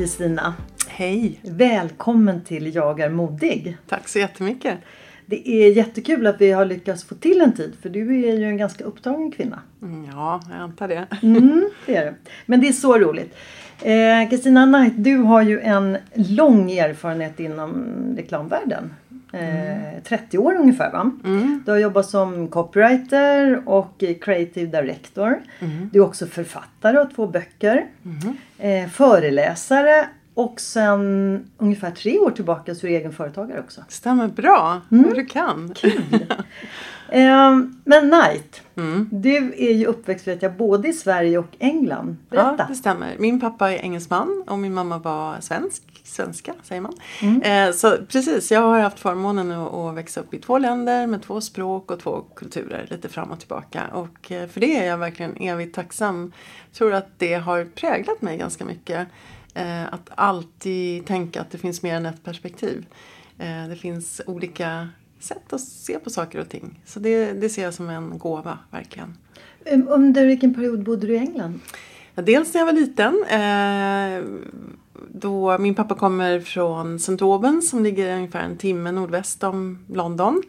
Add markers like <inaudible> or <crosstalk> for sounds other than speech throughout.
Kristina! Hej! Välkommen till Jag är modig. Tack så jättemycket. Det är jättekul att vi har lyckats få till en tid för du är ju en ganska upptagen kvinna. Mm, ja, jag antar det. Mm, det är det. Men det är så roligt. Eh, Kristina Knight, du har ju en lång erfarenhet inom reklamvärlden. Eh, 30 år ungefär va? Mm. Du har jobbat som copywriter och creative director. Du är också författare av två böcker. Eh, föreläsare och sen ungefär tre år tillbaka så är du egen företagare också. Stämmer bra. Hur du kan. <laughs> Eh, men Knight, Mm. du är ju uppväxt vet jag både i Sverige och England. Berätta. Ja, det stämmer. Min pappa är engelsman och min mamma var svensk. Svenska säger man. Mm. Eh, så precis, jag har haft förmånen att, att växa upp i två länder med två språk och två kulturer lite fram och tillbaka. Och eh, för det är jag verkligen evigt tacksam. Jag tror att det har präglat mig ganska mycket. Eh, att alltid tänka att det finns mer än ett perspektiv. Eh, det finns olika sätt att se på saker och ting. Så det, det ser jag som en gåva, verkligen. Eh, Under vilken period bodde du i England? Ja, dels när jag var liten. Då min pappa kommer från St. Albans som ligger ungefär en timme nordväst om London.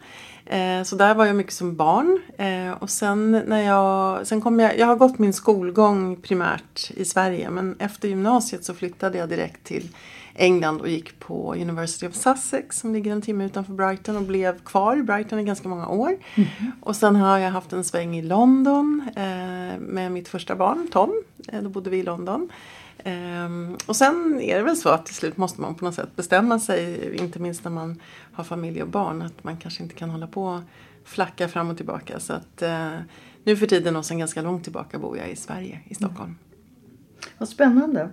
Eh, så där var jag mycket som barn. Eh, och sen när jag, sen kom jag, jag har gått min skolgång primärt i Sverige men efter gymnasiet så flyttade jag direkt till England och gick på University of Sussex som ligger en timme utanför Brighton och blev kvar i Brighton i ganska många år. Och sen har jag haft en sväng i London eh, med mitt första barn Tom. Eh, då bodde vi i London. Ehm, och sen är det väl så att till slut måste man på något sätt bestämma sig, inte minst när man har familj och barn, att man kanske inte kan hålla på och flacka fram och tillbaka. Så att eh, nu för tiden och sen ganska långt tillbaka bor jag i Sverige, i Stockholm. Vad spännande.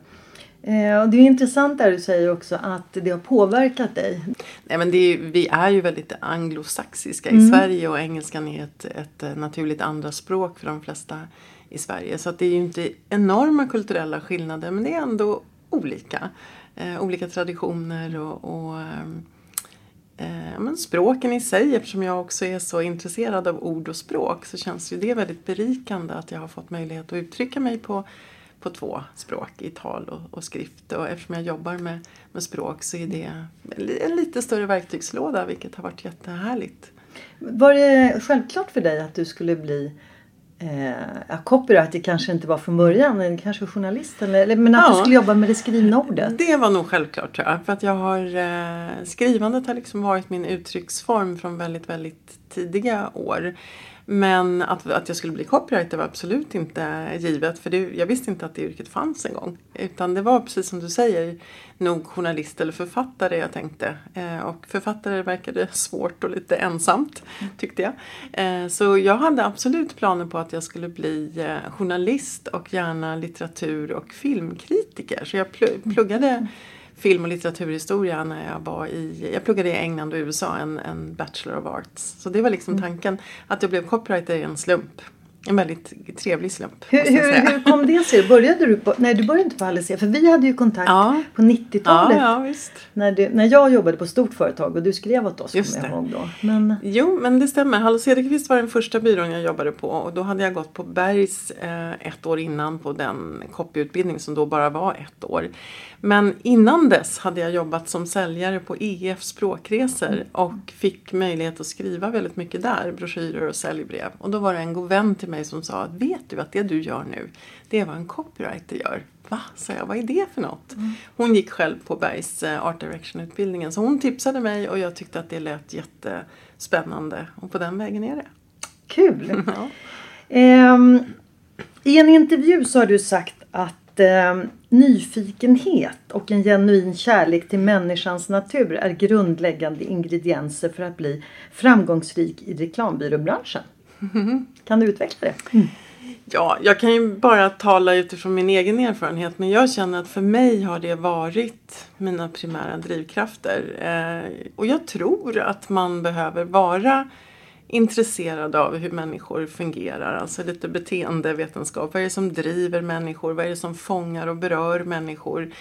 Eh, och det är intressant där du säger också att det har påverkat dig. Nej, men är, vi är ju väldigt anglosaxiska i Sverige och engelskan är ett, ett naturligt andra språk för de flesta i Sverige. Så att det är ju inte enorma kulturella skillnader men det är ändå olika. Eh, olika traditioner och, och eh, eh, men språken i sig eftersom jag också är så intresserad av ord och språk så känns ju det väldigt berikande att jag har fått möjlighet att uttrycka mig på, på två språk, i tal och, och skrift. Och eftersom jag jobbar med, med språk så är det en en lite större verktygslåda vilket har varit jättehärligt. Var det självklart för dig att du skulle bli eh, copywriter kanske inte var från början, men kanske journalist eller, eller- men att Ja. du skulle jobba med det skrivna ordet. Det var nog självklart tror jag. För att jag har, eh, skrivandet har liksom varit min uttrycksform från väldigt, väldigt tidiga år. Men att, att jag skulle bli copywriter var absolut inte givet. För det, jag visste inte att det yrket fanns en gång. Utan det var precis som du säger nog journalist eller författare jag tänkte. Eh, och författare verkade svårt och lite ensamt tyckte jag. Eh, så jag hade absolut planer på att jag skulle bli eh, journalist och gärna litteratur och filmkritiker. Så jag pl- pluggade film och litteraturhistoria när jag var i, jag pluggade i England och USA en, en Bachelor of Arts. Så det var liksom tanken att jag blev copywriter i en slump. En väldigt trevlig slump. Hur, hur, hur kom det sig? Började du på, nej du började inte på Hallesia för vi hade ju kontakt Ja. på 90-talet. Ja, ja, visst. När, du, när jag jobbade på stort företag och du skrev åt oss Just kommer jag det. ihåg då. Men, Jo, men det stämmer. Hallo Cederqvist var den första byrån jag jobbade på och då hade jag gått på Bergs eh, ett år innan på den copyutbildning som då bara var ett år. Men innan dess hade jag jobbat som säljare på EF språkresor och fick möjlighet att skriva väldigt mycket där, broschyrer och säljbrev. Och då var det en god vän till mig som sa att vet du att det du gör nu, det är vad en copywriter gör. Va? sa jag, vad är det för något? Hon gick själv på Bergs eh, Art Direction-utbildningen så hon tipsade mig och jag tyckte att det lät jättespännande och på den vägen är det. kul! <laughs> Ja. Ehm, I en intervju så har du sagt att ehm, nyfikenhet och en genuin kärlek till människans natur är grundläggande ingredienser för att bli framgångsrik i reklambyråbranschen. <laughs> Kan du utveckla det? Mm. Ja, jag kan ju bara tala utifrån min egen erfarenhet men jag känner att för mig har det varit mina primära drivkrafter. Eh, och jag tror att man behöver vara intresserad av hur människor fungerar, alltså lite beteendevetenskap. Vad är det som driver människor? Vad är det som fångar och berör människor?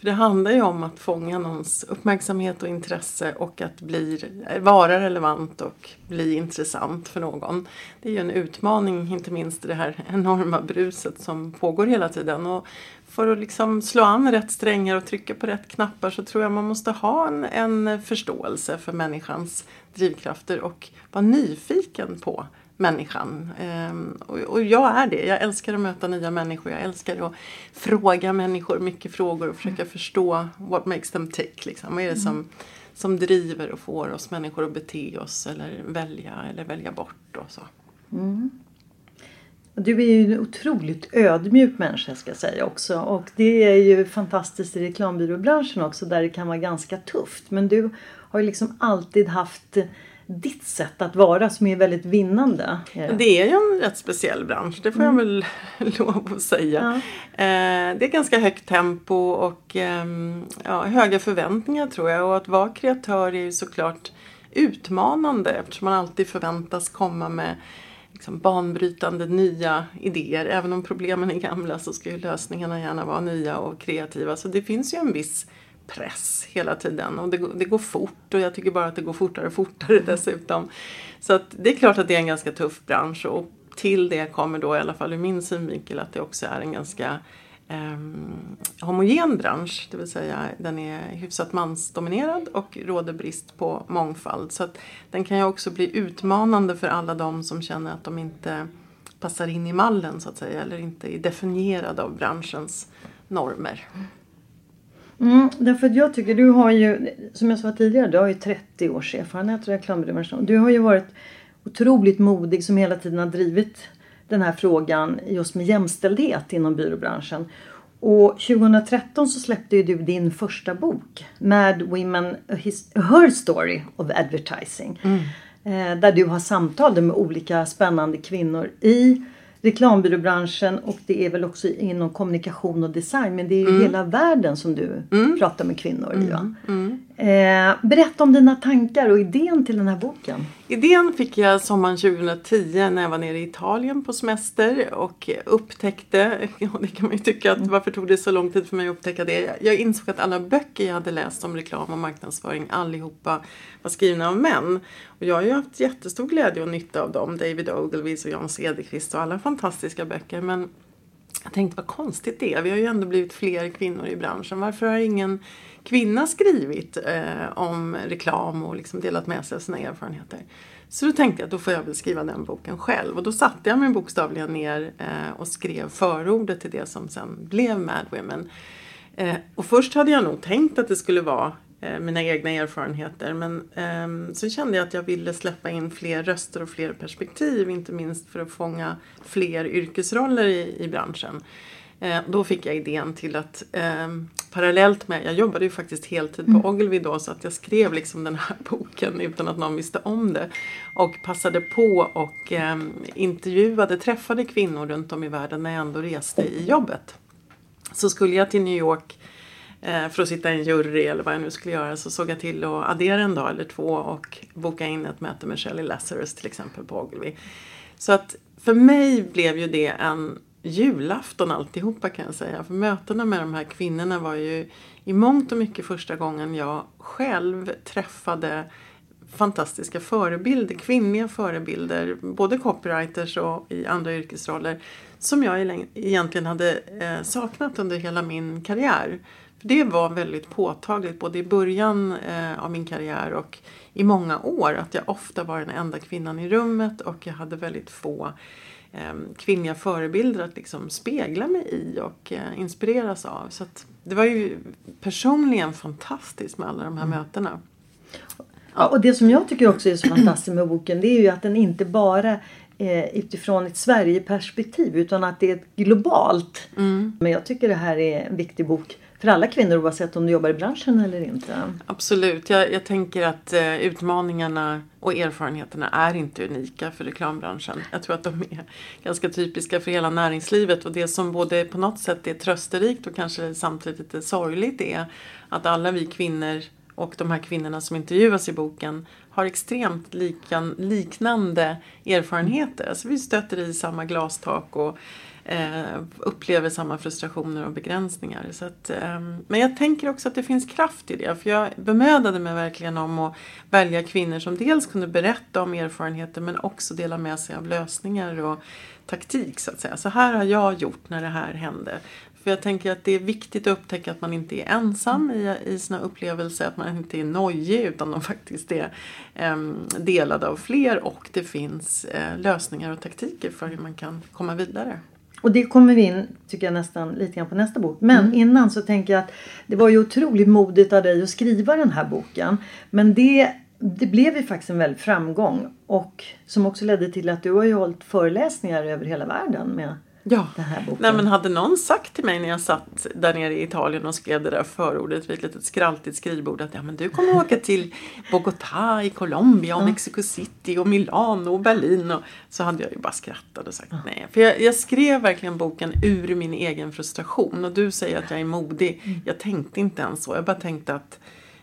För det handlar ju om att fånga någons uppmärksamhet och intresse och att bli, vara relevant och bli intressant för någon. Det är ju en utmaning, inte minst i det här enorma bruset som pågår hela tiden. Och för att liksom slå an rätt strängar och trycka på rätt knappar så tror jag man måste ha en, en förståelse för människans drivkrafter och vara nyfiken på människan. Ehm, och, jag är det. Jag älskar att möta nya människor. Jag älskar att fråga människor mycket frågor och försöka förstå what makes them tick. Liksom. Vad är det som, som driver och får oss människor att bete oss eller välja eller välja bort och så. Du är ju en otroligt ödmjuk människa ska jag säga också. Och det är ju fantastiskt i reklambyråbranschen också där det kan vara ganska tufft. Men du har ju liksom alltid haft ditt sätt att vara som är väldigt vinnande. Det är ju en rätt speciell bransch, det får jag väl <laughs> lov att säga. Eh, det är ganska högt tempo och ehm, ja, höga förväntningar tror jag. Och att vara kreatör är ju såklart utmanande eftersom man alltid förväntas komma med liksom banbrytande nya idéer. Även om problemen är gamla så ska ju lösningarna gärna vara nya och kreativa. Så det finns ju en viss press hela tiden och det, går- det går fort och jag tycker bara att det går fortare och fortare dessutom. Så att det är klart att det är en ganska tuff bransch och till det kommer då i alla fall ur min synvinkel att det också är en ganska ehm, homogen bransch. Det vill säga den är hyfsat mansdominerad och råder brist på mångfald. Så att den kan ju också bli utmanande för alla de som känner att de inte passar in i mallen så att säga eller inte är definierade av branschens normer. Mm, därför att jag tycker du har ju, som jag sa tidigare, du har ju 30 års erfarenhet av reklambranschen. Du har ju varit otroligt modig som hela tiden har drivit den här frågan just med jämställdhet inom byråbranschen. Och 2013 så släppte ju du din första bok, Mad Women, A His- A Her Story of Advertising. Eh, där du har samtal med olika spännande kvinnor i reklambyråbranschen och det är väl också inom kommunikation och design. Men det är ju hela världen som du pratar med kvinnor i. va? Eh, berätta om dina tankar och idén till den här boken. Idén fick jag sommaren 2010 när jag var nere i Italien på semester och upptäckte, <laughs> och det kan man ju tycka att varför tog det så lång tid för mig att upptäcka det? Jag insåg att alla böcker jag hade läst om reklam och marknadsföring allihopa var skrivna av män. Och jag har ju haft jättestor glädje och nytta av dem, David Ogilvys och Jan Cederqvist och alla fantastiska böcker. Men jag tänkte vad konstigt det är. Vi har ju ändå blivit fler kvinnor i branschen. Varför har ingen kvinna skrivit eh, om reklam och liksom delat med sig av sina erfarenheter? Så då tänkte jag att då får jag väl skriva den boken själv. Och då satte jag mig bokstavligen ner eh, och skrev förordet till det som sen blev Mad Women. Eh, och först hade jag nog tänkt att det skulle vara mina egna erfarenheter. Men ehm, så kände jag att jag ville släppa in fler röster och fler perspektiv. Inte minst för att fånga fler yrkesroller i, i branschen. Eh, då fick jag idén till att ehm, parallellt med, jag jobbade ju faktiskt heltid på Ogilvy då så att jag skrev liksom den här <laughs> boken utan att någon visste om det. Och passade på och ehm, intervjuade, träffade kvinnor runt om i världen när jag ändå reste i jobbet. Så skulle jag till New York eh, Eh, för att sitta i en jury eller vad jag nu skulle göra så såg jag till att addera en dag eller två och boka in ett möte med Shelley Lazarus till exempel på Ogilvy. Så att för mig blev ju det en julafton alltihopa kan jag säga. För mötena med de här kvinnorna var ju i mångt och mycket första gången jag själv träffade fantastiska förebilder, kvinnliga förebilder, både copywriters och i andra yrkesroller som jag egentligen hade eh, saknat under hela min karriär. Det var väldigt påtagligt både i början eh, av min karriär och i många år att jag ofta var den enda kvinnan i rummet och jag hade väldigt få eh, kvinnliga förebilder att liksom spegla mig i och inspireras av. Så det var ju personligen fantastiskt med alla de här mm. mötena. Ja, och det som jag tycker också är så <clears throat> fantastiskt med boken det är ju att den inte bara eh, utifrån ett Sverigeperspektiv utan att det är globalt. Mm. Men jag tycker det här är en viktig bok för alla kvinnor oavsett om du jobbar i branschen eller inte. Absolut. Jag, jag tänker att eh, utmaningarna och erfarenheterna är inte unika för reklambranschen. Jag tror att de är ganska typiska för hela näringslivet och det som både på något sätt är trösterikt och kanske samtidigt lite sorgligt är att alla vi kvinnor och de här kvinnorna som intervjuas i boken har extremt likan, liknande erfarenheter. Alltså vi stöter i samma glastak och eh, upplever samma frustrationer och begränsningar. Så att, eh, men jag tänker också att det finns kraft i det. För jag bemödade mig verkligen om att välja kvinnor som dels kunde berätta om erfarenheter men också dela med sig av lösningar och taktik så att säga. Så här har jag gjort när det här hände. För jag tänker att det är viktigt att upptäcka att man inte är ensam i, i sina upplevelser, att man inte är nojig utan de faktiskt är eh, delade av fler och det finns eh, lösningar och taktiker för hur man kan komma vidare. Och det kommer vi in, tycker jag nästan lite grann på nästa bok. Men mm. innan så tänker jag att det var ju otroligt modigt av dig att skriva den här boken. Men det, det blev ju faktiskt en väldig framgång. Och som också ledde till att du har ju hållit föreläsningar över hela världen med Ja, Nej, men hade någon sagt till mig när jag satt där nere i Italien och skrev det där förordet vid ett litet skraltigt skrivbord att ja, men du kommer åka till Bogotá i Colombia och Mexico City och Milano och Berlin och så hade jag ju bara skrattat och sagt nej. För jag, jag, skrev verkligen boken ur min egen frustration och du säger att jag är modig. Mm. Jag tänkte inte ens så. Jag bara tänkte att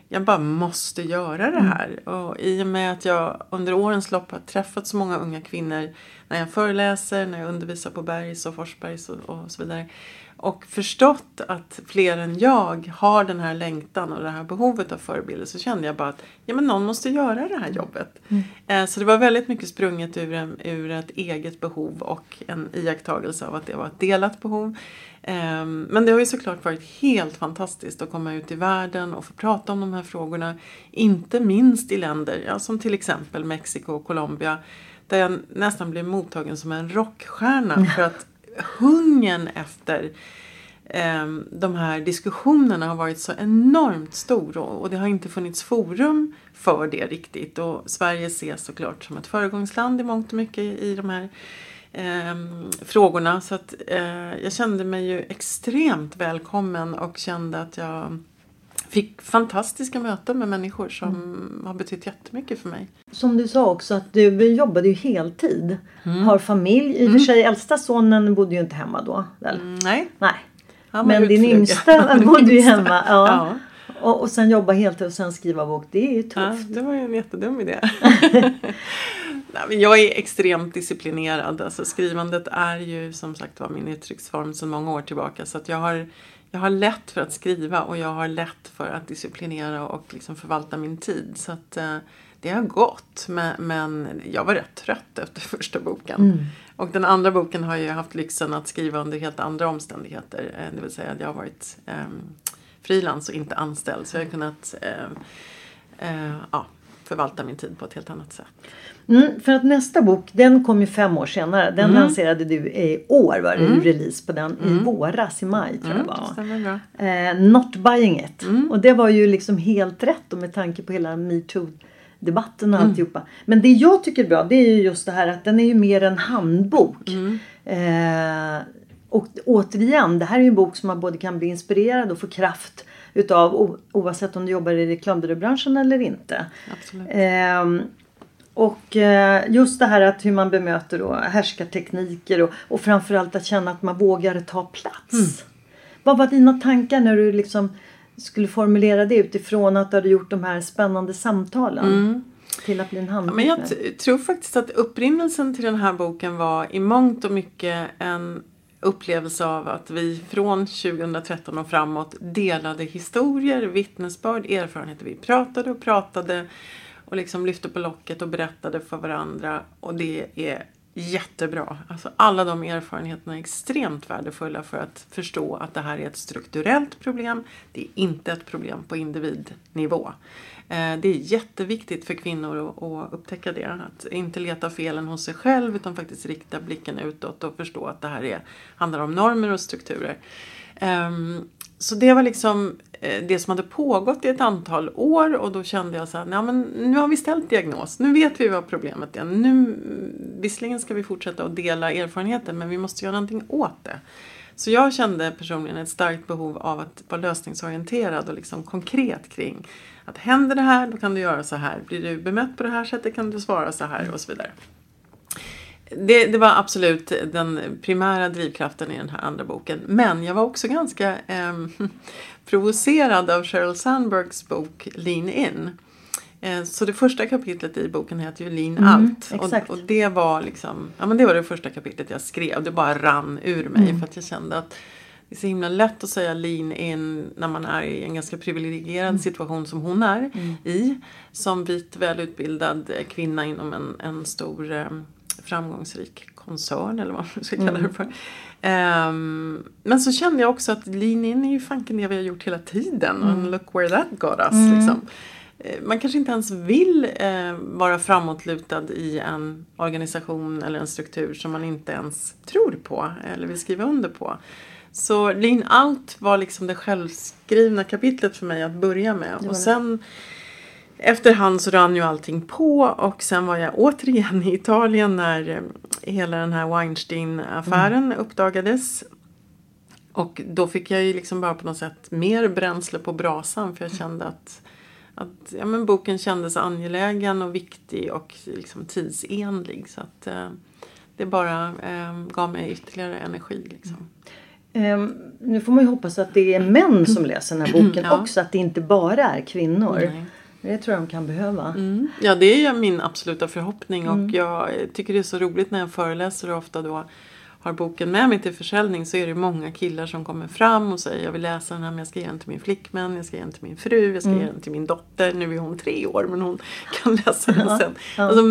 jag bara måste göra det här. Mm. Och i och med att jag under årens lopp har träffat så många unga kvinnor när jag föreläser, när jag undervisar på Bergs och Forsbergs och, och så vidare. Och förstått att fler än jag har den här längtan och det här behovet av förebilder så kände jag bara att ja, men någon måste göra det här jobbet. Mm. Eh, så det var väldigt mycket sprunget ur, en, ur ett eget behov och en iakttagelse av att det var ett delat behov. Ehm, men det har ju såklart varit helt fantastiskt att komma ut i världen och få prata om de här frågorna. Inte minst i länder ja, som till exempel Mexiko och Colombia där jag nästan blev mottagen som en rockstjärna för att hungern efter eh, de här diskussionerna har varit så enormt stor och, och det har inte funnits forum för det riktigt och Sverige ses såklart som ett föregångsland i mångt och mycket i de här eh, frågorna. Så att eh, jag kände mig ju extremt välkommen och kände att jag fick fantastiska möten med människor som mm. har betytt jättemycket för mig. Som du sa också att du jobbade ju heltid. Mm. Har familj. I och för mm. sig äldsta sonen bodde ju inte hemma då. Väl? Mm, nej. Nej. Men din yngsta <laughs> bodde ju hemma. Ja. ja. Och, och sen jobba heltid och sen skriva bok. Det är ju tufft. Ja, det var ju en jättedum idé. <laughs> <laughs> jag är extremt disciplinerad. Alltså skrivandet är ju som sagt var min uttrycksform sedan många år tillbaka. Så att jag har jag har lätt för att skriva och jag har lätt för att disciplinera och liksom förvalta min tid. Så att eh, det har gått. Men, men, jag var rätt trött efter <laughs> första boken. Mm. Och den andra boken har jag haft lyxen att skriva under helt andra omständigheter. Eh, det vill säga att jag har varit eh, frilans och inte anställd. Så jag har kunnat eh, eh, ja, förvalta min tid på ett helt annat sätt. Mm, för att nästa bok den kom ju fem år senare. Den mm. lanserade du i år var det mm. release på den. I mm. våras, i maj tror jag mm, det var. Eh, Not buying it. Mm. Och det var ju liksom helt rätt och med tanke på hela metoo debatten och alltihopa. Men det jag tycker är bra det är ju just det här att den är ju mer en handbok. Eh, och återigen, det här är ju en bok som man både kan bli inspirerad och få kraft utav oavsett om du jobbar i reklambyråbranschen eller inte. Absolut. Eh, och eh, just det här att hur man bemöter då härskartekniker och, och framförallt att känna att man vågar ta plats. Mm. Vad var dina tankar när du liksom skulle formulera det utifrån att du hade gjort de här spännande samtalen? Mm. till att bli en handbok? men jag tror faktiskt att upprinnelsen till den här boken var i mångt och mycket en upplevelse av att vi från 2013 och framåt delade historier, vittnesbörd, erfarenheter. Vi pratade och pratade och liksom lyfte på locket och berättade för varandra och det är jättebra. Alltså alla de erfarenheterna är extremt värdefulla för att förstå att det här är ett strukturellt problem. Det är inte ett problem på individnivå. Eh, det är jätteviktigt för kvinnor att upptäcka det. Att inte leta felen hos sig själv utan faktiskt rikta blicken utåt och förstå att det här är, handlar om normer och strukturer. Ehm, så det var liksom eh, det som hade pågått i ett antal år och då kände jag så här, ja, men nu har vi ställt diagnos, nu vet vi vad problemet är. Nu, visserligen ska vi fortsätta att dela erfarenheter men vi måste göra någonting åt det. Så jag kände personligen ett starkt behov av att vara lösningsorienterad och liksom konkret kring att händer det här, då kan du göra så här. Blir du bemött på det här sättet kan du svara så här och så vidare. Det, det, var absolut den primära drivkraften i den här andra boken. Men jag var också ganska eh, <laughs> provocerad av Sheryl Sandbergs bok Lean In. Eh, så det första kapitlet i boken heter ju Lean mm, Out. Och, och, det var liksom, ja men det var det första kapitlet jag skrev. Det bara rann ur mig mm. för att jag kände att det är så himla lätt att säga lean in när man är i en ganska privilegierad mm. situation som hon är mm. i. Som vit välutbildad kvinna inom en, en stor eh, framgångsrik koncern eller vad man ska kalla det mm. för. Um, men så kände jag också att lean in är ju fanken det vi har gjort hela tiden. Mm. And look where that got us. Mm. Liksom. Eh, man kanske inte ens vill eh, vara framåtlutad i en organisation eller en struktur som man inte ens tror på eller vill skriva under på. Så Lean Out var liksom det självskrivna kapitlet för mig att börja med. Och sen efterhand så rann ju allting på och sen var jag återigen i Italien när eh, hela den här Weinstein-affären mm. uppdagades. Och då fick jag ju liksom bara på något sätt mer bränsle på brasan för jag kände att, att ja, men boken kändes angelägen och viktig och liksom tidsenlig. Så att eh, det bara eh, gav mig ytterligare energi. Liksom. Um, nu får man ju hoppas att det är män som läser den här boken <clears throat> ja. också. Att det inte bara är kvinnor. Nej. Det tror jag de kan behöva. Mm. Ja det är min absoluta förhoppning mm. och jag tycker det är så roligt när jag föreläser och ofta då har boken med mig till försäljning så är det många killar som kommer fram och säger jag vill läsa den här men jag ska ge den till min flickvän, jag ska ge den till min fru, jag ska mm. ge den till min dotter. Nu är hon tre år men hon <laughs> kan läsa den sen. Ja. Alltså,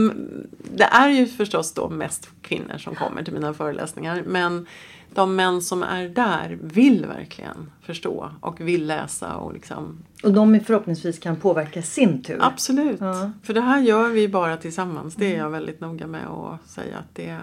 det är ju förstås då mest kvinnor som kommer till mina föreläsningar men de män som är där vill verkligen förstå och vill läsa. Och, liksom... och de förhoppningsvis kan påverka sin tur. Absolut. Ja. För det här gör vi bara tillsammans. Det är mm. jag väldigt noga med att säga att det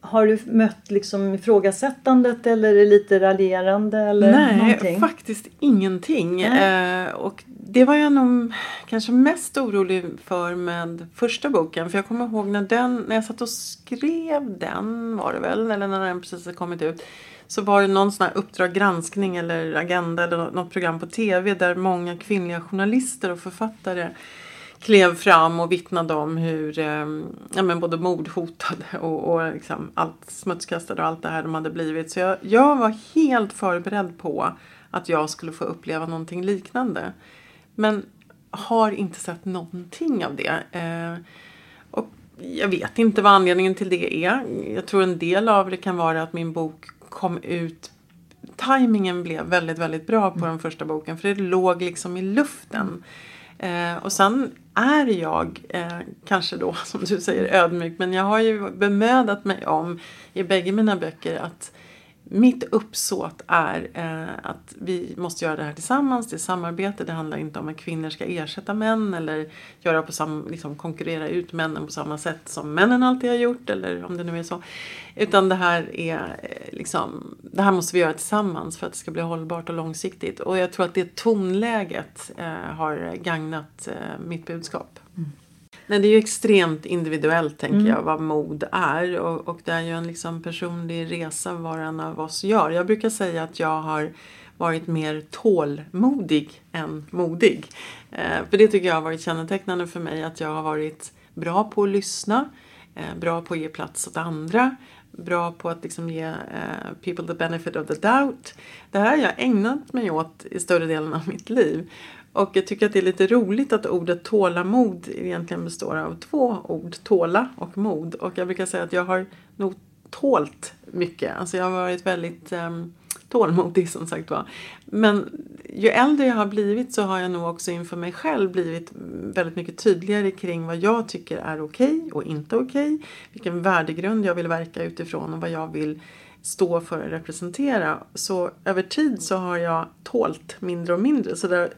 har du mött liksom ifrågasättandet eller lite raljerande? Eller Nej, någonting? faktiskt ingenting. Eh, och det var jag nog kanske mest orolig för med första boken. För jag kommer ihåg när, den, när jag satt och skrev den var det väl, eller när den precis hade kommit ut. Så var det någon sån här Uppdrag granskning eller Agenda eller något program på TV där många kvinnliga journalister och författare klev fram och vittnade om hur eh, ja, men både mordhotade och, och liksom allt smutskastade och allt det här de hade blivit. Så jag, jag var helt förberedd på att jag skulle få uppleva någonting liknande. Men har inte sett någonting av det. Eh, och jag vet inte vad anledningen till det är. Jag tror en del av det kan vara att min bok kom ut Timingen blev väldigt, väldigt bra på den första boken för det låg liksom i luften. Eh, och sen är jag eh, kanske då <laughs> som du säger ödmjuk. Men jag har ju bemödat mig om i bägge mina böcker att mitt uppsåt är eh, att vi måste göra det här tillsammans. Det är samarbete. Det handlar inte om att kvinnor ska ersätta män eller göra på sam, liksom konkurrera ut männen på samma sätt som männen alltid har gjort eller om det nu är så. Utan det här är eh, liksom, det här måste vi göra tillsammans för att det ska bli hållbart och långsiktigt. Och jag tror att det tonläget eh, har gagnat eh, mitt budskap. Nej, det är ju extremt individuellt tänker mm. jag vad mod är och, och det är ju en liksom personlig resa var en av oss gör. Jag brukar säga att jag har varit mer tålmodig än modig. Eh, för det tycker jag har varit kännetecknande för mig att jag har varit bra på att lyssna, eh, bra på att ge plats åt andra bra på att liksom ge uh, people the benefit of the doubt. Det här har jag ägnat mig åt i större delen av mitt liv. Och jag tycker att det är lite roligt att ordet tålamod egentligen består av två ord, tåla och mod. Och jag brukar säga att jag har nog tålt mycket. Alltså jag har varit väldigt um, tålmodig som sagt var. Men ju äldre jag har blivit så har jag nog också inför mig själv blivit väldigt mycket tydligare kring vad jag tycker är okej okay och inte okej. Okay, vilken värdegrund jag vill verka utifrån och vad jag vill stå för och representera. Så över tid så har jag tålt mindre och mindre. Så där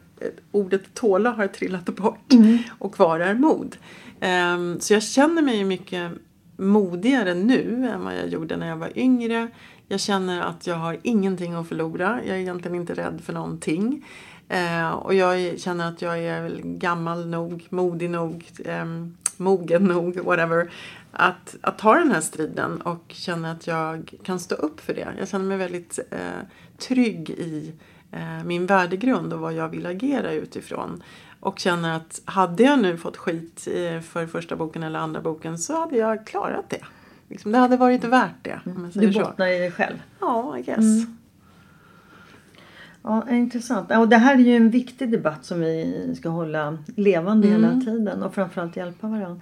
ordet tåla har trillat bort mm. och kvar är mod. Um, så jag känner mig mycket modigare nu än vad jag gjorde när jag var yngre. Jag känner att jag har ingenting att förlora. Jag är egentligen inte rädd för någonting. Uh, och jag känner att jag är gammal nog, modig nog, um, mogen nog, whatever. Att, att ta den här striden och känna att jag kan stå upp för det. Jag känner mig väldigt uh, trygg i min värdegrund och vad jag vill agera utifrån. Och känner att hade jag nu fått skit för första boken eller andra boken så hade jag klarat det. Liksom, det hade varit värt det. Om du bottnar i dig själv? Ja, I guess. Mm. Ja, intressant. Och det här är ju en viktig debatt som vi ska hålla levande mm. hela tiden och framförallt hjälpa varandra.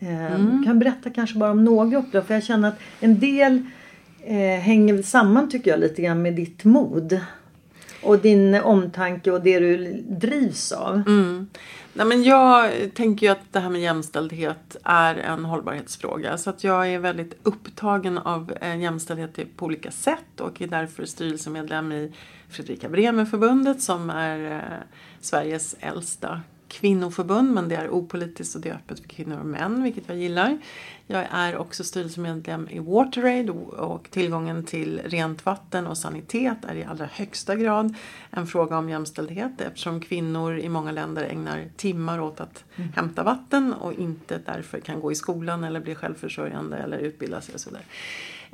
mm. kan berätta kanske bara om några uppdrag för jag känner att en del eh, hänger samman tycker jag lite grann med ditt mod. Och din omtanke och det du drivs av. Mm. Nej, men jag tänker ju att det här med jämställdhet är en hållbarhetsfråga. Så att jag är väldigt upptagen av eh, jämställdhet på olika sätt och är därför styrelsemedlem i Fredrika Bremer-förbundet som är eh, Sveriges äldsta kvinnoförbund men det är opolitiskt och det är öppet för kvinnor och män vilket jag gillar. Jag är också styrelsemedlem i WaterAid och tillgången till rent vatten och sanitet är i allra högsta grad en fråga om jämställdhet eftersom kvinnor i många länder ägnar timmar åt att mm. hämta vatten och inte därför kan gå i skolan eller bli självförsörjande eller utbilda sig och så vidare.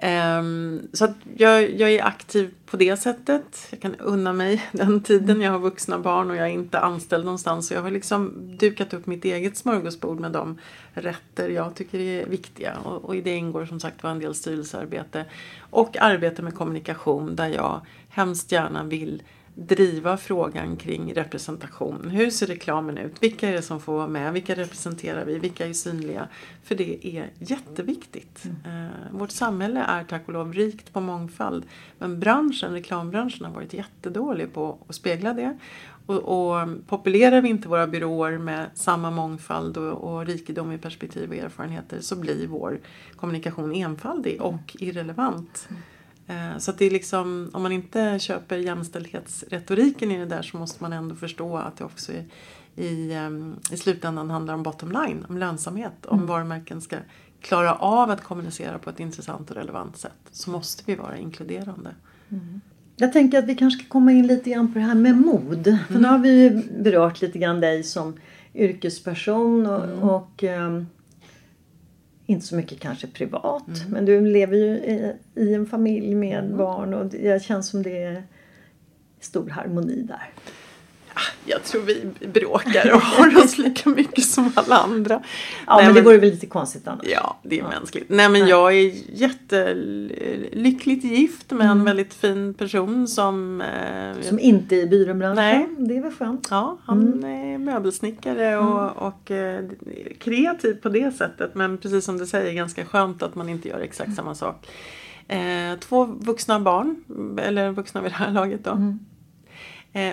Um, så att jag, jag är aktiv på det sättet. Jag kan unna mig <laughs> den tiden. Jag har vuxna barn och jag är inte anställd någonstans. Så jag har liksom dukat upp mitt eget smörgåsbord med de rätter jag tycker är viktiga. Och, och i det ingår som sagt var en del styrelsearbete. Och arbete med kommunikation där jag hemskt gärna vill driva frågan kring representation. Hur ser reklamen ut? Vilka är det som får vara med? Vilka representerar vi? Vilka är synliga? För det är jätteviktigt. Mm. Eh, vårt samhälle är tack och lov rikt på mångfald. Men branschen, reklambranschen har varit jättedålig på att spegla det. Och, och populerar vi inte våra byråer med samma mångfald och, och rikedom i perspektiv och erfarenheter så blir vår kommunikation enfaldig och irrelevant. Mm. Eh, så att det är liksom, om man inte köper jämställdhetsretoriken i det där så måste man ändå förstå att det också i, i, ehm, i slutändan handlar om bottom line, om lönsamhet. Om mm. varumärken ska klara av att kommunicera på ett intressant och relevant sätt så måste vi vara inkluderande. Mm. Jag tänker att vi kanske ska komma in lite grann på det här med mod. Mm. För nu har vi berört lite grann dig som yrkesperson och, mm. och um, inte så mycket kanske privat. Mm. Men du lever ju i, i en familj med mm. barn och det känns som det är stor harmoni där. Jag tror vi bråkar och har oss lika mycket som alla andra. Ja Nej, men det vore väl lite konstigt annars. Ja, det är mänskligt. Nej men jag är jättelyckligt gift med en väldigt fin person som... Eh, Som inte är i byråbranschen. Nej. Det är väl skönt. Ja, han är möbelsnickare och, och eh, kreativ på det sättet. Men precis som du säger, ganska skönt att man inte gör exakt samma sak. Eh, två vuxna barn, eller vuxna vid det här laget då. Eh,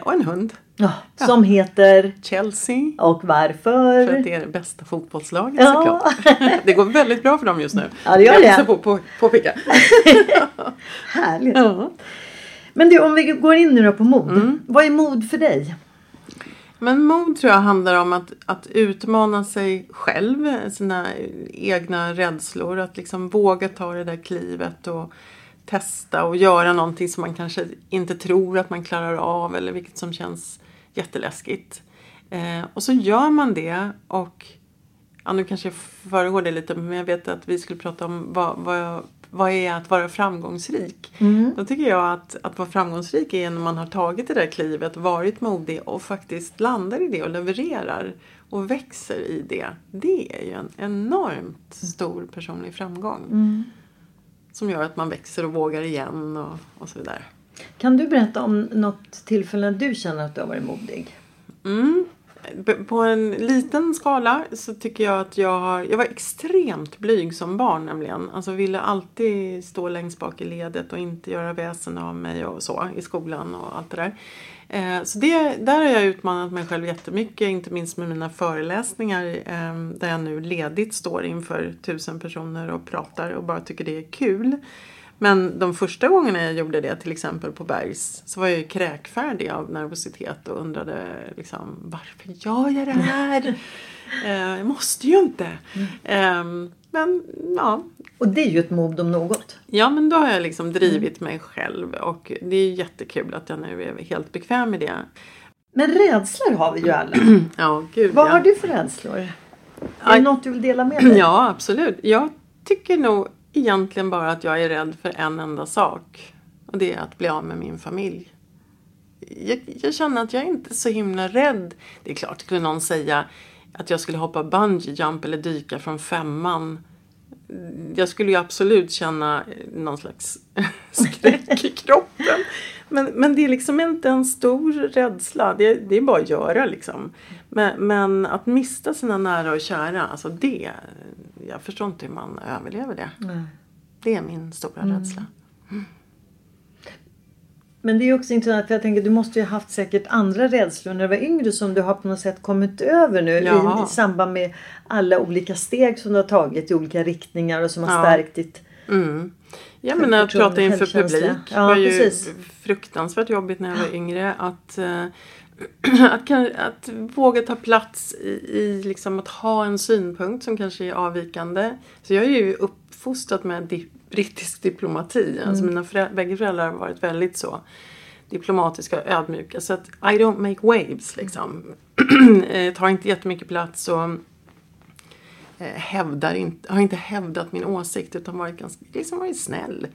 och en hund, Ja, som heter Chelsea. och varför? För att det är det bästa fotbollslaget Ja. såklart. <laughs> Det går väldigt bra för dem just nu. Ja, det gör Jag det. passar på på, påpeka. <laughs> Härligt. Ja. Men du, om vi går in nu då på mod. Mm. Vad är mod för dig? Men mod tror jag handlar om att, att utmana sig själv, sina egna rädslor. Att liksom våga ta det där klivet och testa och göra någonting som man kanske inte tror att man klarar av eller vilket som känns jätteläskigt. Eh, och så gör man det och ja, nu kanske jag föregår det lite men jag vet att vi skulle prata om vad, vad, vad är att vara framgångsrik. Då tycker jag att, att vara framgångsrik är när man har tagit det där klivet, varit modig och faktiskt landar i det och levererar och växer i det. Det är ju en enormt stor personlig framgång. Som gör att man växer och vågar igen och, och så vidare. Kan du berätta om något tillfälle när du känner att du har varit modig? Mm. På en liten skala så tycker jag att jag har, jag var extremt blyg som barn nämligen. Alltså ville alltid stå längst bak i ledet och inte göra väsen av mig och så i skolan och allt det där. Eh, Så det, där har jag utmanat mig själv jättemycket, inte minst med mina föreläsningar eh, där jag nu ledigt står inför tusen personer och pratar och bara tycker det är kul. Men de första gångerna jag gjorde det, till exempel på Bergs, så var jag ju kräkfärdig av nervositet och undrade liksom varför gör jag det här? <laughs> Eh, jag måste ju inte. Eh, men ja, Och det är ju ett mod om något. Ja men då har jag liksom drivit mig själv och det är jättekul att jag nu är helt bekväm med det. Men rädslor har vi ju alla. <clears throat> Ja, gud Vad ja. har du för rädslor? Är Aj. det något du vill dela med dig? Ja, absolut. Jag tycker nog egentligen bara att jag är rädd för en enda sak. Och det är att bli av med min familj. Jag, jag känner att jag är inte så himla rädd. Det är klart, skulle någon säga att jag skulle hoppa bungee jump eller dyka från femman. Jag skulle ju absolut känna någon slags <laughs> skräck i kroppen. Men, men det är liksom inte en stor rädsla. Det, det är bara att göra liksom. Men, men att mista sina nära och kära, alltså det. Jag förstår inte hur man överlever det. Det är min stora rädsla. Men det är också intressant för jag tänker du måste ju ha haft säkert andra rädslor när du var yngre som du har på något sätt kommit över nu i, i samband med alla olika steg som du har tagit i olika riktningar och som har Ja. stärkt ditt... Mm. Ja men att prata inför publik Ja, var ju precis. fruktansvärt jobbigt när jag var yngre. Att, eh, <clears throat> att, att våga ta plats i, i liksom att ha en synpunkt som kanske är avvikande. Så jag är ju uppfostrad med brittisk diplomati. Alltså mina förä- bägge föräldrar har varit väldigt så diplomatiska och ödmjuka. Så att I don't make waves liksom. <clears throat> Eh, tar inte jättemycket plats och eh, hävdar inte, har inte hävdat min åsikt utan varit, ganska, liksom varit snäll.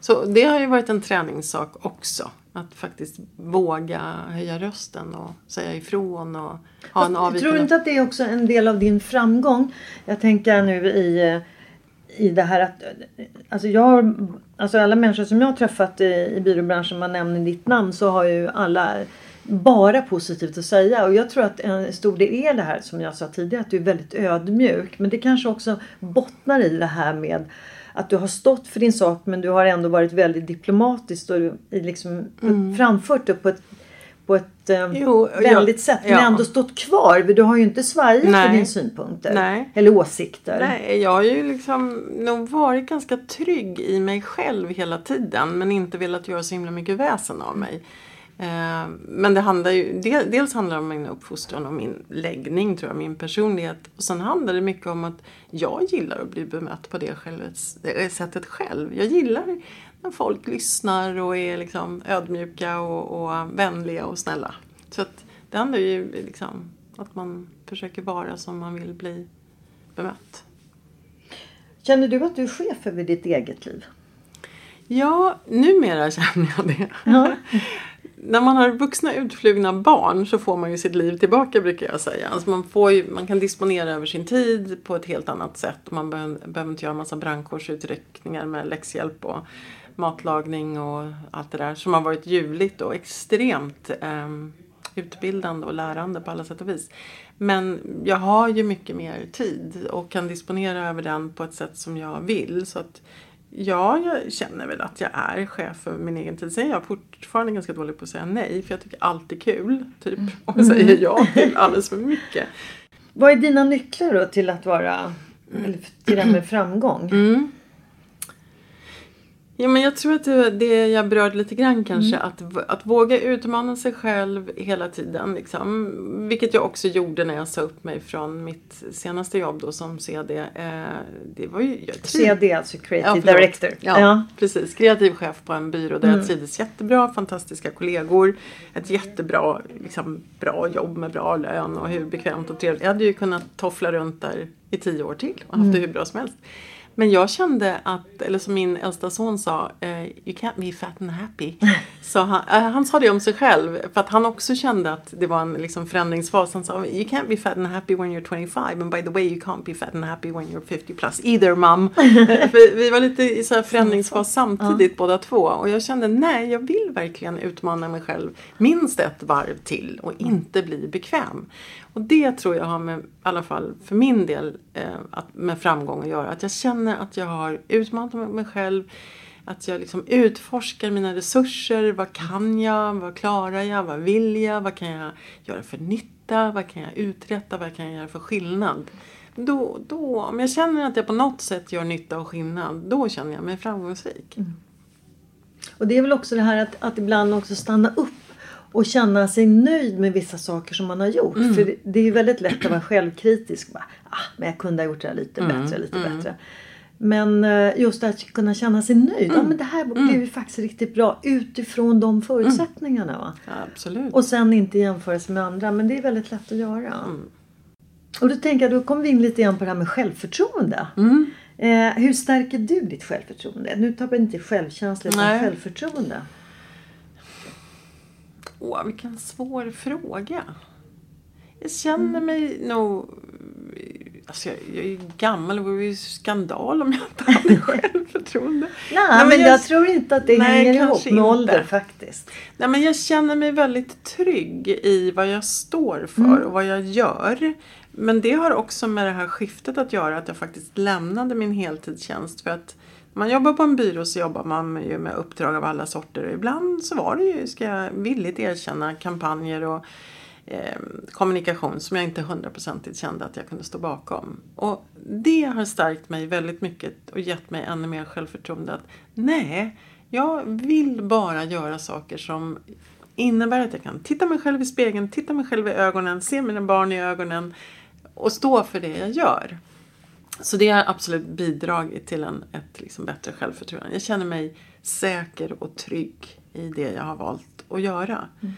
Så det har ju varit en träningssak också. Att faktiskt våga höja rösten och säga ifrån och ha en Tror du avvikande... inte att det är också en del av din framgång? Jag tänker nu i, eh, i det här att alltså jag har, alltså alla människor som jag har träffat i, i byråbranschen, man nämner ditt namn, så har ju alla bara positivt att säga. Och jag tror att en stor del är det här som jag sa tidigare, att du är väldigt ödmjuk. Men det kanske också bottnar i det här med att du har stått för din sak men du har ändå varit väldigt diplomatisk och liksom framfört det på ett, på ett eh. Jo, vänligt sätt. Men ja. ändå stått kvar. Du har ju inte svajat Nej. för dina synpunkter. Nej. Eller åsikter. Nej, jag har ju liksom nog varit ganska trygg i mig själv hela tiden men inte velat göra så himla mycket väsen av mig. Eh, Men det handlar ju, del- dels handlar det om min uppfostran och min läggning tror jag, min personlighet. Och sen handlar det mycket om att jag gillar att bli bemött på det, själv, det sättet själv. Jag gillar när folk lyssnar och är liksom ödmjuka och, och vänliga och snälla. Så att det handlar ju liksom att man försöker vara som man vill bli bemött. Känner du att du är chef över ditt eget liv? Ja, numera <laughs> känner jag det. Ja. <laughs> när man har vuxna utflugna barn så får man ju sitt liv tillbaka brukar jag säga. Alltså man, får ju, man kan disponera över sin tid på ett helt annat sätt. Man behöver, behöver inte göra massa brandkårsutryckningar med läxhjälp och matlagning och allt det där som har varit ljuvligt och extremt eh, utbildande och lärande på alla sätt och vis. Men jag har ju mycket mer tid och kan disponera över den på ett sätt som jag vill. Så att Ja, jag känner väl att jag är chef för min egen tid. Sen är jag fortfarande ganska dålig på att säga nej för jag tycker allt är kul. Typ. Och jag säger ja till alldeles för mycket. Vad är dina nycklar då till att vara, eller till det här med framgång? Mm. Ja, men jag tror att det, det jag berörde lite grann kanske, mm. att, att våga utmana sig själv hela tiden. Liksom. Vilket jag också gjorde när jag sa upp mig från mitt senaste jobb då som CD. Eh, det var ju, jag CD, alltså Creative ja, Director. Ja, ja, precis. Kreativ chef på en byrå där mm. jag trivdes jättebra, fantastiska kollegor. Ett jättebra liksom, bra jobb med bra lön och hur bekvämt och trevligt. Jag hade ju kunnat toffla runt där i tio år till och haft mm. det hur bra som helst. Men jag kände att, eller som min äldsta son sa, uh, you can't be fat and happy. <laughs> Så han, uh, han sa det om sig själv för att han också kände att det var en liksom, förändringsfas. Han sa, you can't be fat and happy when you're 25 and by the way you can't be fat and happy when you're 50 plus either mum. <laughs> vi var lite i så här förändringsfas samtidigt ja. båda två och jag kände nej, jag vill verkligen utmana mig själv minst ett varv till och inte bli bekväm. Och det tror jag har med, i alla fall för min del, eh, att, med framgång att göra. Att jag känner att jag har utmanat mig själv. Att jag liksom utforskar mina resurser. Vad kan jag? Vad klarar jag? Vad vill jag? Vad kan jag göra för nytta? Vad kan jag uträtta? Vad kan jag göra för skillnad? Då, då, om jag känner att jag på något sätt gör nytta och skillnad, då känner jag mig framgångsrik. Mm. Och det är väl också det här att, att ibland också stanna upp och känna sig nöjd med vissa saker som man har gjort. Mm. För det, är ju väldigt lätt att vara självkritisk. Bara, ah, men jag kunde ha gjort det här lite mm. bättre, lite mm. bättre. Men eh, just att kunna känna sig nöjd. Ja, men det här blev ju faktiskt riktigt bra utifrån de förutsättningarna. Va? Ja, absolut. Och sen inte jämföra sig med andra. Men det är väldigt lätt att göra. Och då tänker jag, då kommer vi in lite grann på det här med självförtroende. Mm. Eh, hur stärker du ditt självförtroende? Nu tar vi inte självkänsla utan självförtroende. Åh, vilken svår fråga. Jag känner mm. mig nog... Alltså jag, jag är ju gammal, det vore ju skandal om jag inte hade <laughs> självförtroende. nej, nej, men jag, jag, tror inte att det nej, hänger ihop med inte. ålder faktiskt. Nej, men jag känner mig väldigt trygg i vad jag står för mm. och vad jag gör. Men det har också med det här skiftet att göra, att jag faktiskt lämnade min heltidstjänst för att man jobbar på en byrå så jobbar man ju med uppdrag av alla sorter. Ibland så var det ju, ska jag villigt erkänna, kampanjer och eh, kommunikation som jag inte hundraprocentigt kände att jag kunde stå bakom. Och det har stärkt mig väldigt mycket och gett mig ännu mer självförtroende att nej, jag vill bara göra saker som innebär att jag kan titta mig själv i spegeln, titta mig själv i ögonen, se mina barn i ögonen och stå för det jag gör. Så det har absolut bidragit till en, ett liksom bättre självförtroende. Jag känner mig säker och trygg i det jag har valt att göra. Mm.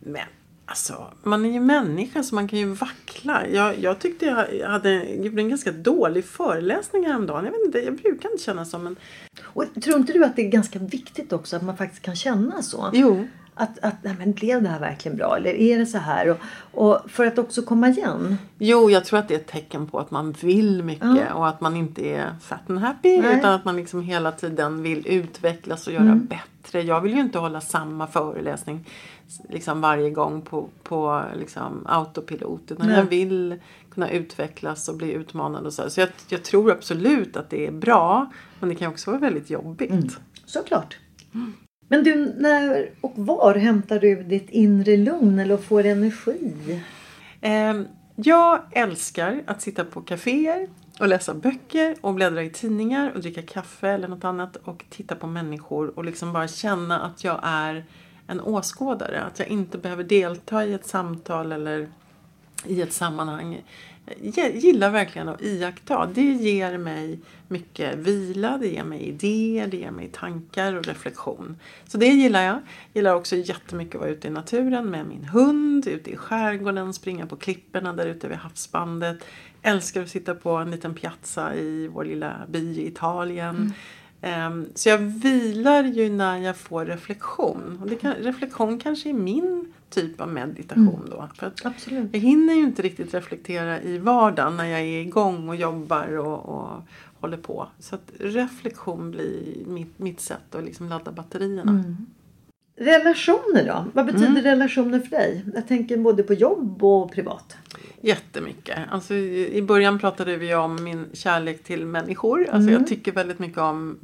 Men alltså, man är ju människa så man kan ju vackla. Jag, jag tyckte jag hade gjort en ganska dålig föreläsning häromdagen. Jag, vet inte, jag brukar inte känna så men... Och, tror inte du att det är ganska viktigt också att man faktiskt kan känna så? Jo. Att, att nej, men blev det här verkligen bra eller är det så här? Och, och för att också komma igen. Jo, jag tror att det är ett tecken på att man vill mycket ja. och att man inte är fat and happy nej. utan att man liksom hela tiden vill utvecklas och göra mm. bättre. Jag vill ju inte hålla samma föreläsning liksom varje gång på, på liksom autopilot utan nej. jag vill kunna utvecklas och bli utmanad och så. Så jag, jag, tror absolut att det är bra men det kan också vara väldigt jobbigt. Mm. Såklart. Mm. Men du, när och var hämtar du ditt inre lugn eller får energi? Ehm, jag älskar att sitta på kaféer och läsa böcker och bläddra i tidningar och dricka kaffe eller något annat och titta på människor och liksom bara känna att jag är en åskådare. Att jag inte behöver delta i ett samtal eller i ett sammanhang. Jag gillar verkligen att iaktta. Det ger mig mycket vila, det ger mig idéer, det ger mig tankar och reflektion. Så det gillar jag. Gillar också jättemycket att vara ute i naturen med min hund, ute i skärgården, springa på klipporna där ute vid havsbandet. Älskar att sitta på en liten piazza i vår lilla by i Italien. Mm. Så jag vilar ju när jag får reflektion. Och kan, reflektion kanske är min typ av meditation då. För att Absolut. jag hinner ju inte riktigt reflektera i vardagen när jag är igång och jobbar och, och håller på. Så att reflektion blir mitt, mitt sätt att liksom ladda batterierna. Relationer då? Vad betyder relationer för dig? Jag tänker både på jobb och privat. Jättemycket. Alltså, i, början pratade vi om min kärlek till människor. Alltså, Jag tycker väldigt mycket om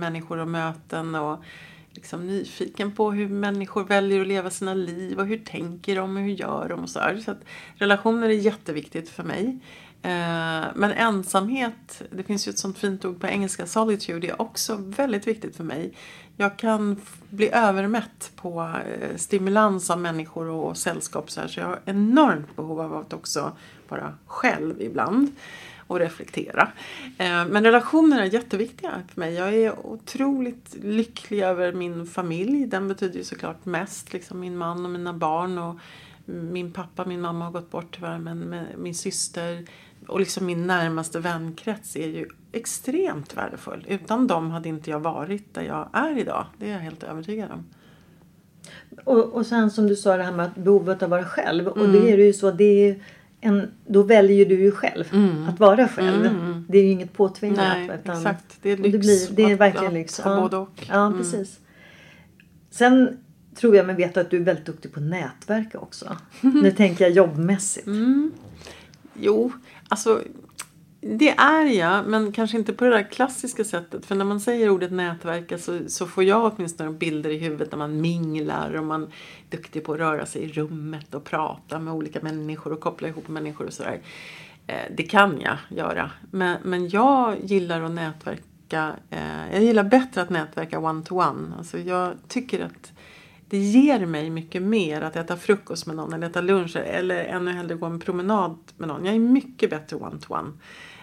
människor och möten och liksom nyfiken på hur människor väljer att leva sina liv och hur tänker de och hur gör de och så här. Så relationer är jätteviktigt för mig. Eh, men ensamhet, det finns ju ett sånt fint ord på engelska, solitude, är också väldigt viktigt för mig. Jag kan bli övermätt på eh, stimulans av människor och sällskap så här, så jag har enormt behov av att också vara själv ibland och reflektera. Eh, men relationer är jätteviktiga för mig. Jag är otroligt lycklig över min familj. Den betyder ju såklart mest. Liksom min man och mina barn. Och min pappa, min mamma har gått bort tyvärr. Men min syster och liksom min närmaste vänkrets är ju extremt värdefull. Utan dem hade inte jag varit där jag är idag. Det är jag helt övertygad om. Och, och sen som du sa det här med att behovet av att vara själv. Och det är ju så. Det är en, då väljer du ju själv att vara själv. Det är ju inget påtvingat. Nej, utan- exakt. Det är lyx Det, blir, det är att- verkligen att lyx. ha både och. Ja, Mm. precis. Sen tror jag mig veta att du är väldigt duktig på nätverka också. <laughs> Nu tänker jag jobbmässigt. Mm. Jo, alltså det är jag, men kanske inte på det där klassiska sättet. För när man säger ordet nätverka så, så får jag åtminstone bilder i huvudet när man minglar och man är duktig på att röra sig i rummet och prata med olika människor och koppla ihop människor och sådär. Eh, det kan jag göra. Men, men jag gillar att nätverka. Eh, jag gillar bättre att nätverka one-to-one. Alltså jag tycker att det ger mig mycket mer att äta frukost med någon eller äta lunch eller ännu hellre gå en promenad med någon. Jag är mycket bättre one-to-one.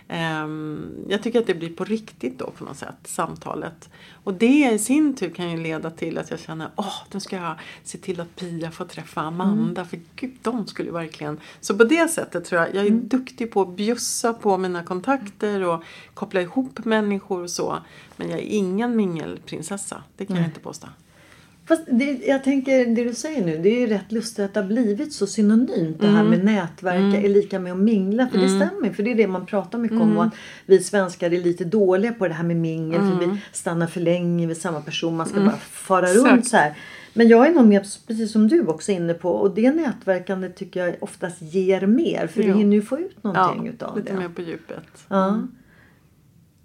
Ehm, jag tycker att det blir på riktigt då på något sätt, samtalet. Och det i sin tur kan ju leda till att jag känner, åh, nu ska jag se till att Pia får träffa Amanda. För gud, de skulle verkligen... Så på det sättet tror jag, jag är duktig på att bjussa på mina kontakter och koppla ihop människor och så. Men jag är ingen mingelprinsessa, det kan jag inte påstå. Fast det, jag tänker det du säger nu. Det är ju rätt lustigt att det har blivit så synonymt. Det här Mm. med nätverka är lika med att mingla. För det stämmer. För det är det man pratar mycket Mm. om. Och att vi svenskar är lite dåliga på det här med mingel. För Mm. vi stannar för länge vid samma person. Man ska bara fara runt så här. Men jag är nog mer precis som du också inne på. Och det nätverkande tycker jag oftast ger mer. För du hinner ju få ut någonting Ja, utav lite det. mer på djupet. Ja.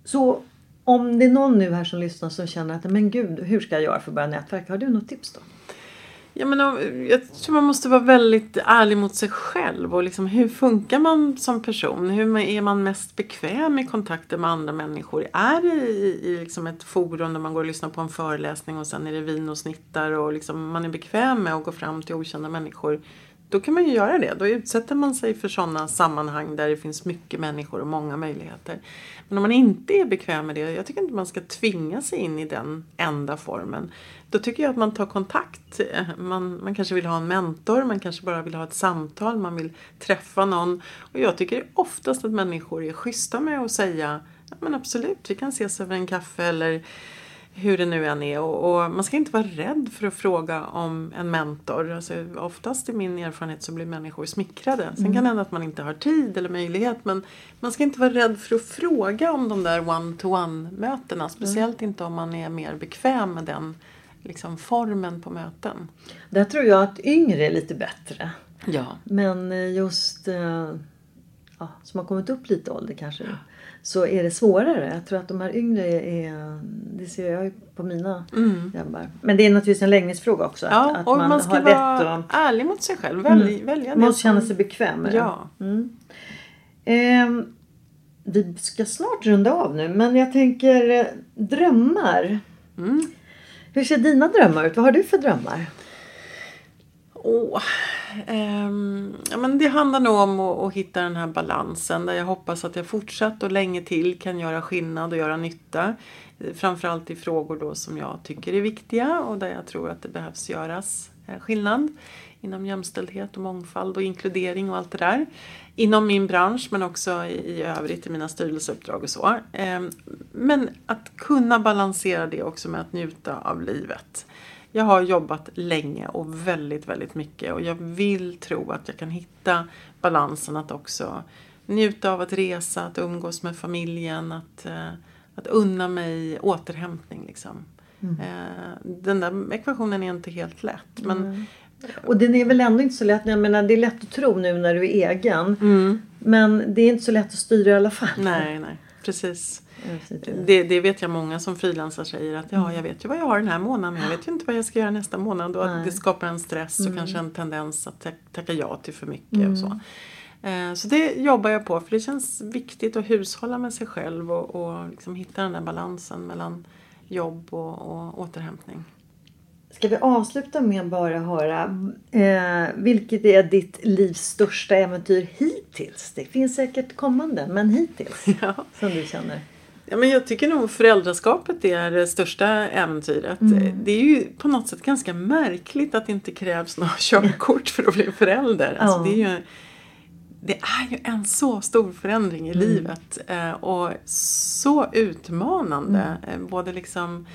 Så om det är någon nu här som lyssnar som känner att men gud, hur ska jag göra för att börja nätverka? Har du något tips då? Ja, men, jag tror man måste vara väldigt ärlig mot sig själv. Och liksom, hur funkar man som person? Hur är man mest bekväm i kontakter med andra människor? Är det i, i liksom ett forum där man går och lyssnar på en föreläsning och sen är det vin och snittar och liksom man är bekväm med att gå fram till okända människor. Då kan man ju göra det. Då utsätter man sig för sådana sammanhang där det finns mycket människor och många möjligheter. Men om man inte är bekväm med det, jag tycker inte man ska tvinga sig in i den enda formen. Då tycker jag att man tar kontakt. Man, man kanske vill ha en mentor, man kanske bara vill ha ett samtal, man vill träffa någon. Och jag tycker oftast att människor är schyssta med att säga ja, men absolut, vi kan ses över en kaffe eller hur det nu än är. Och, och man ska inte vara rädd för att fråga om en mentor. Alltså, oftast i min erfarenhet så blir människor smickrade. Sen kan det hända att man inte har tid eller möjlighet. Men man ska inte vara rädd för att fråga om de där one-to-one mötena. Speciellt inte om man är mer bekväm med den liksom, formen på möten. Där tror jag att yngre är lite bättre. Ja. Men eh, just eh, ja, som har kommit upp lite ålder kanske. Så är det svårare. Jag tror att de här yngre är, det ser jag ju på mina grabbar. Men det är naturligtvis en läggningsfråga också. Mm. Ja, att, att och man, man, ska har vara att ärlig mot sig själv. Välj, välja man måste känna sig bekväm med det. Ja. Ehm, vi ska snart runda av nu men jag tänker eh, drömmar. Mm. Hur ser dina drömmar ut? Vad har du för drömmar? Åh, Um, ja, men det handlar nog om att, att, hitta den här balansen där jag hoppas att jag fortsatt och länge till kan göra skillnad och göra nytta. Eh, framförallt i frågor då som jag tycker är viktiga och där jag tror att det behövs göras eh, skillnad inom jämställdhet och mångfald och inkludering och allt det där. Inom min bransch men också i, i övrigt i mina styrelseuppdrag och så. Um, men att kunna balansera det också med att njuta av livet. Jag har jobbat länge och väldigt, väldigt mycket och jag vill tro att jag kan hitta balansen att också njuta av att resa, att umgås med familjen, att, eh, att unna mig återhämtning. Liksom. Mm. Eh, den där ekvationen är inte helt lätt. Men, mm. Och den är väl ändå inte så lätt. Jag menar, det är lätt att tro nu när du är egen. Mm. Men det är inte så lätt att styra i alla fall. Nej, nej. Precis. Det, det, vet jag många som frilansar säger att ja, jag vet ju vad jag har den här månaden men jag vet ju inte vad jag ska göra nästa månad. Och att det skapar en stress och mm. kanske en tendens att tacka ja till för mycket mm. och så. Eh, så det jobbar jag på för det känns viktigt att hushålla med sig själv och, och liksom hitta den där balansen mellan jobb och, och återhämtning. Ska vi avsluta med att bara höra eh, vilket är ditt livs största äventyr hittills? Det finns säkert kommande, men hittills <laughs> ja. som du känner. Ja, men jag tycker nog föräldraskapet är det största äventyret. Mm. Det är ju på något sätt ganska märkligt att det inte krävs några <laughs> körkort för att bli förälder. Alltså, ja. det, är ju, det är ju en så stor förändring i mm. livet eh, och så utmanande. Mm. Eh, både liksom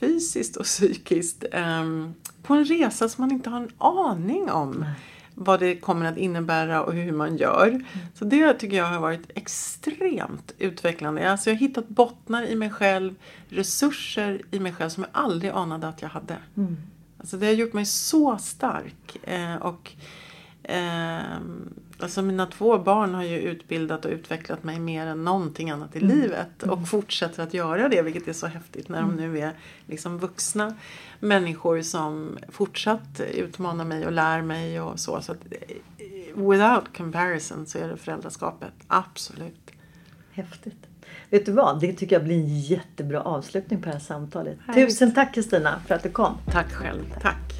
fysiskt och psykiskt ehm, på en resa som man inte har en aning om. Vad det kommer att innebära och hur man gör. Mm. Så det tycker jag har varit extremt utvecklande. Alltså jag har hittat bottnar i mig själv, resurser i mig själv som jag aldrig anade att jag hade. Mm. Alltså det har gjort mig så stark. Eh, och eh, Alltså mina två barn har ju utbildat och utvecklat mig mer än någonting annat i mm. livet. Och mm. fortsätter att göra det vilket är så häftigt när de mm. nu är liksom vuxna människor som fortsatt utmanar mig och lär mig och så. så att, eh, without comparison så är det föräldraskapet, absolut. Häftigt. Vet du vad? Det tycker jag blir en jättebra avslutning på det här samtalet. Härligt. Tusen tack Kristina för att du kom. Tack själv. Tack.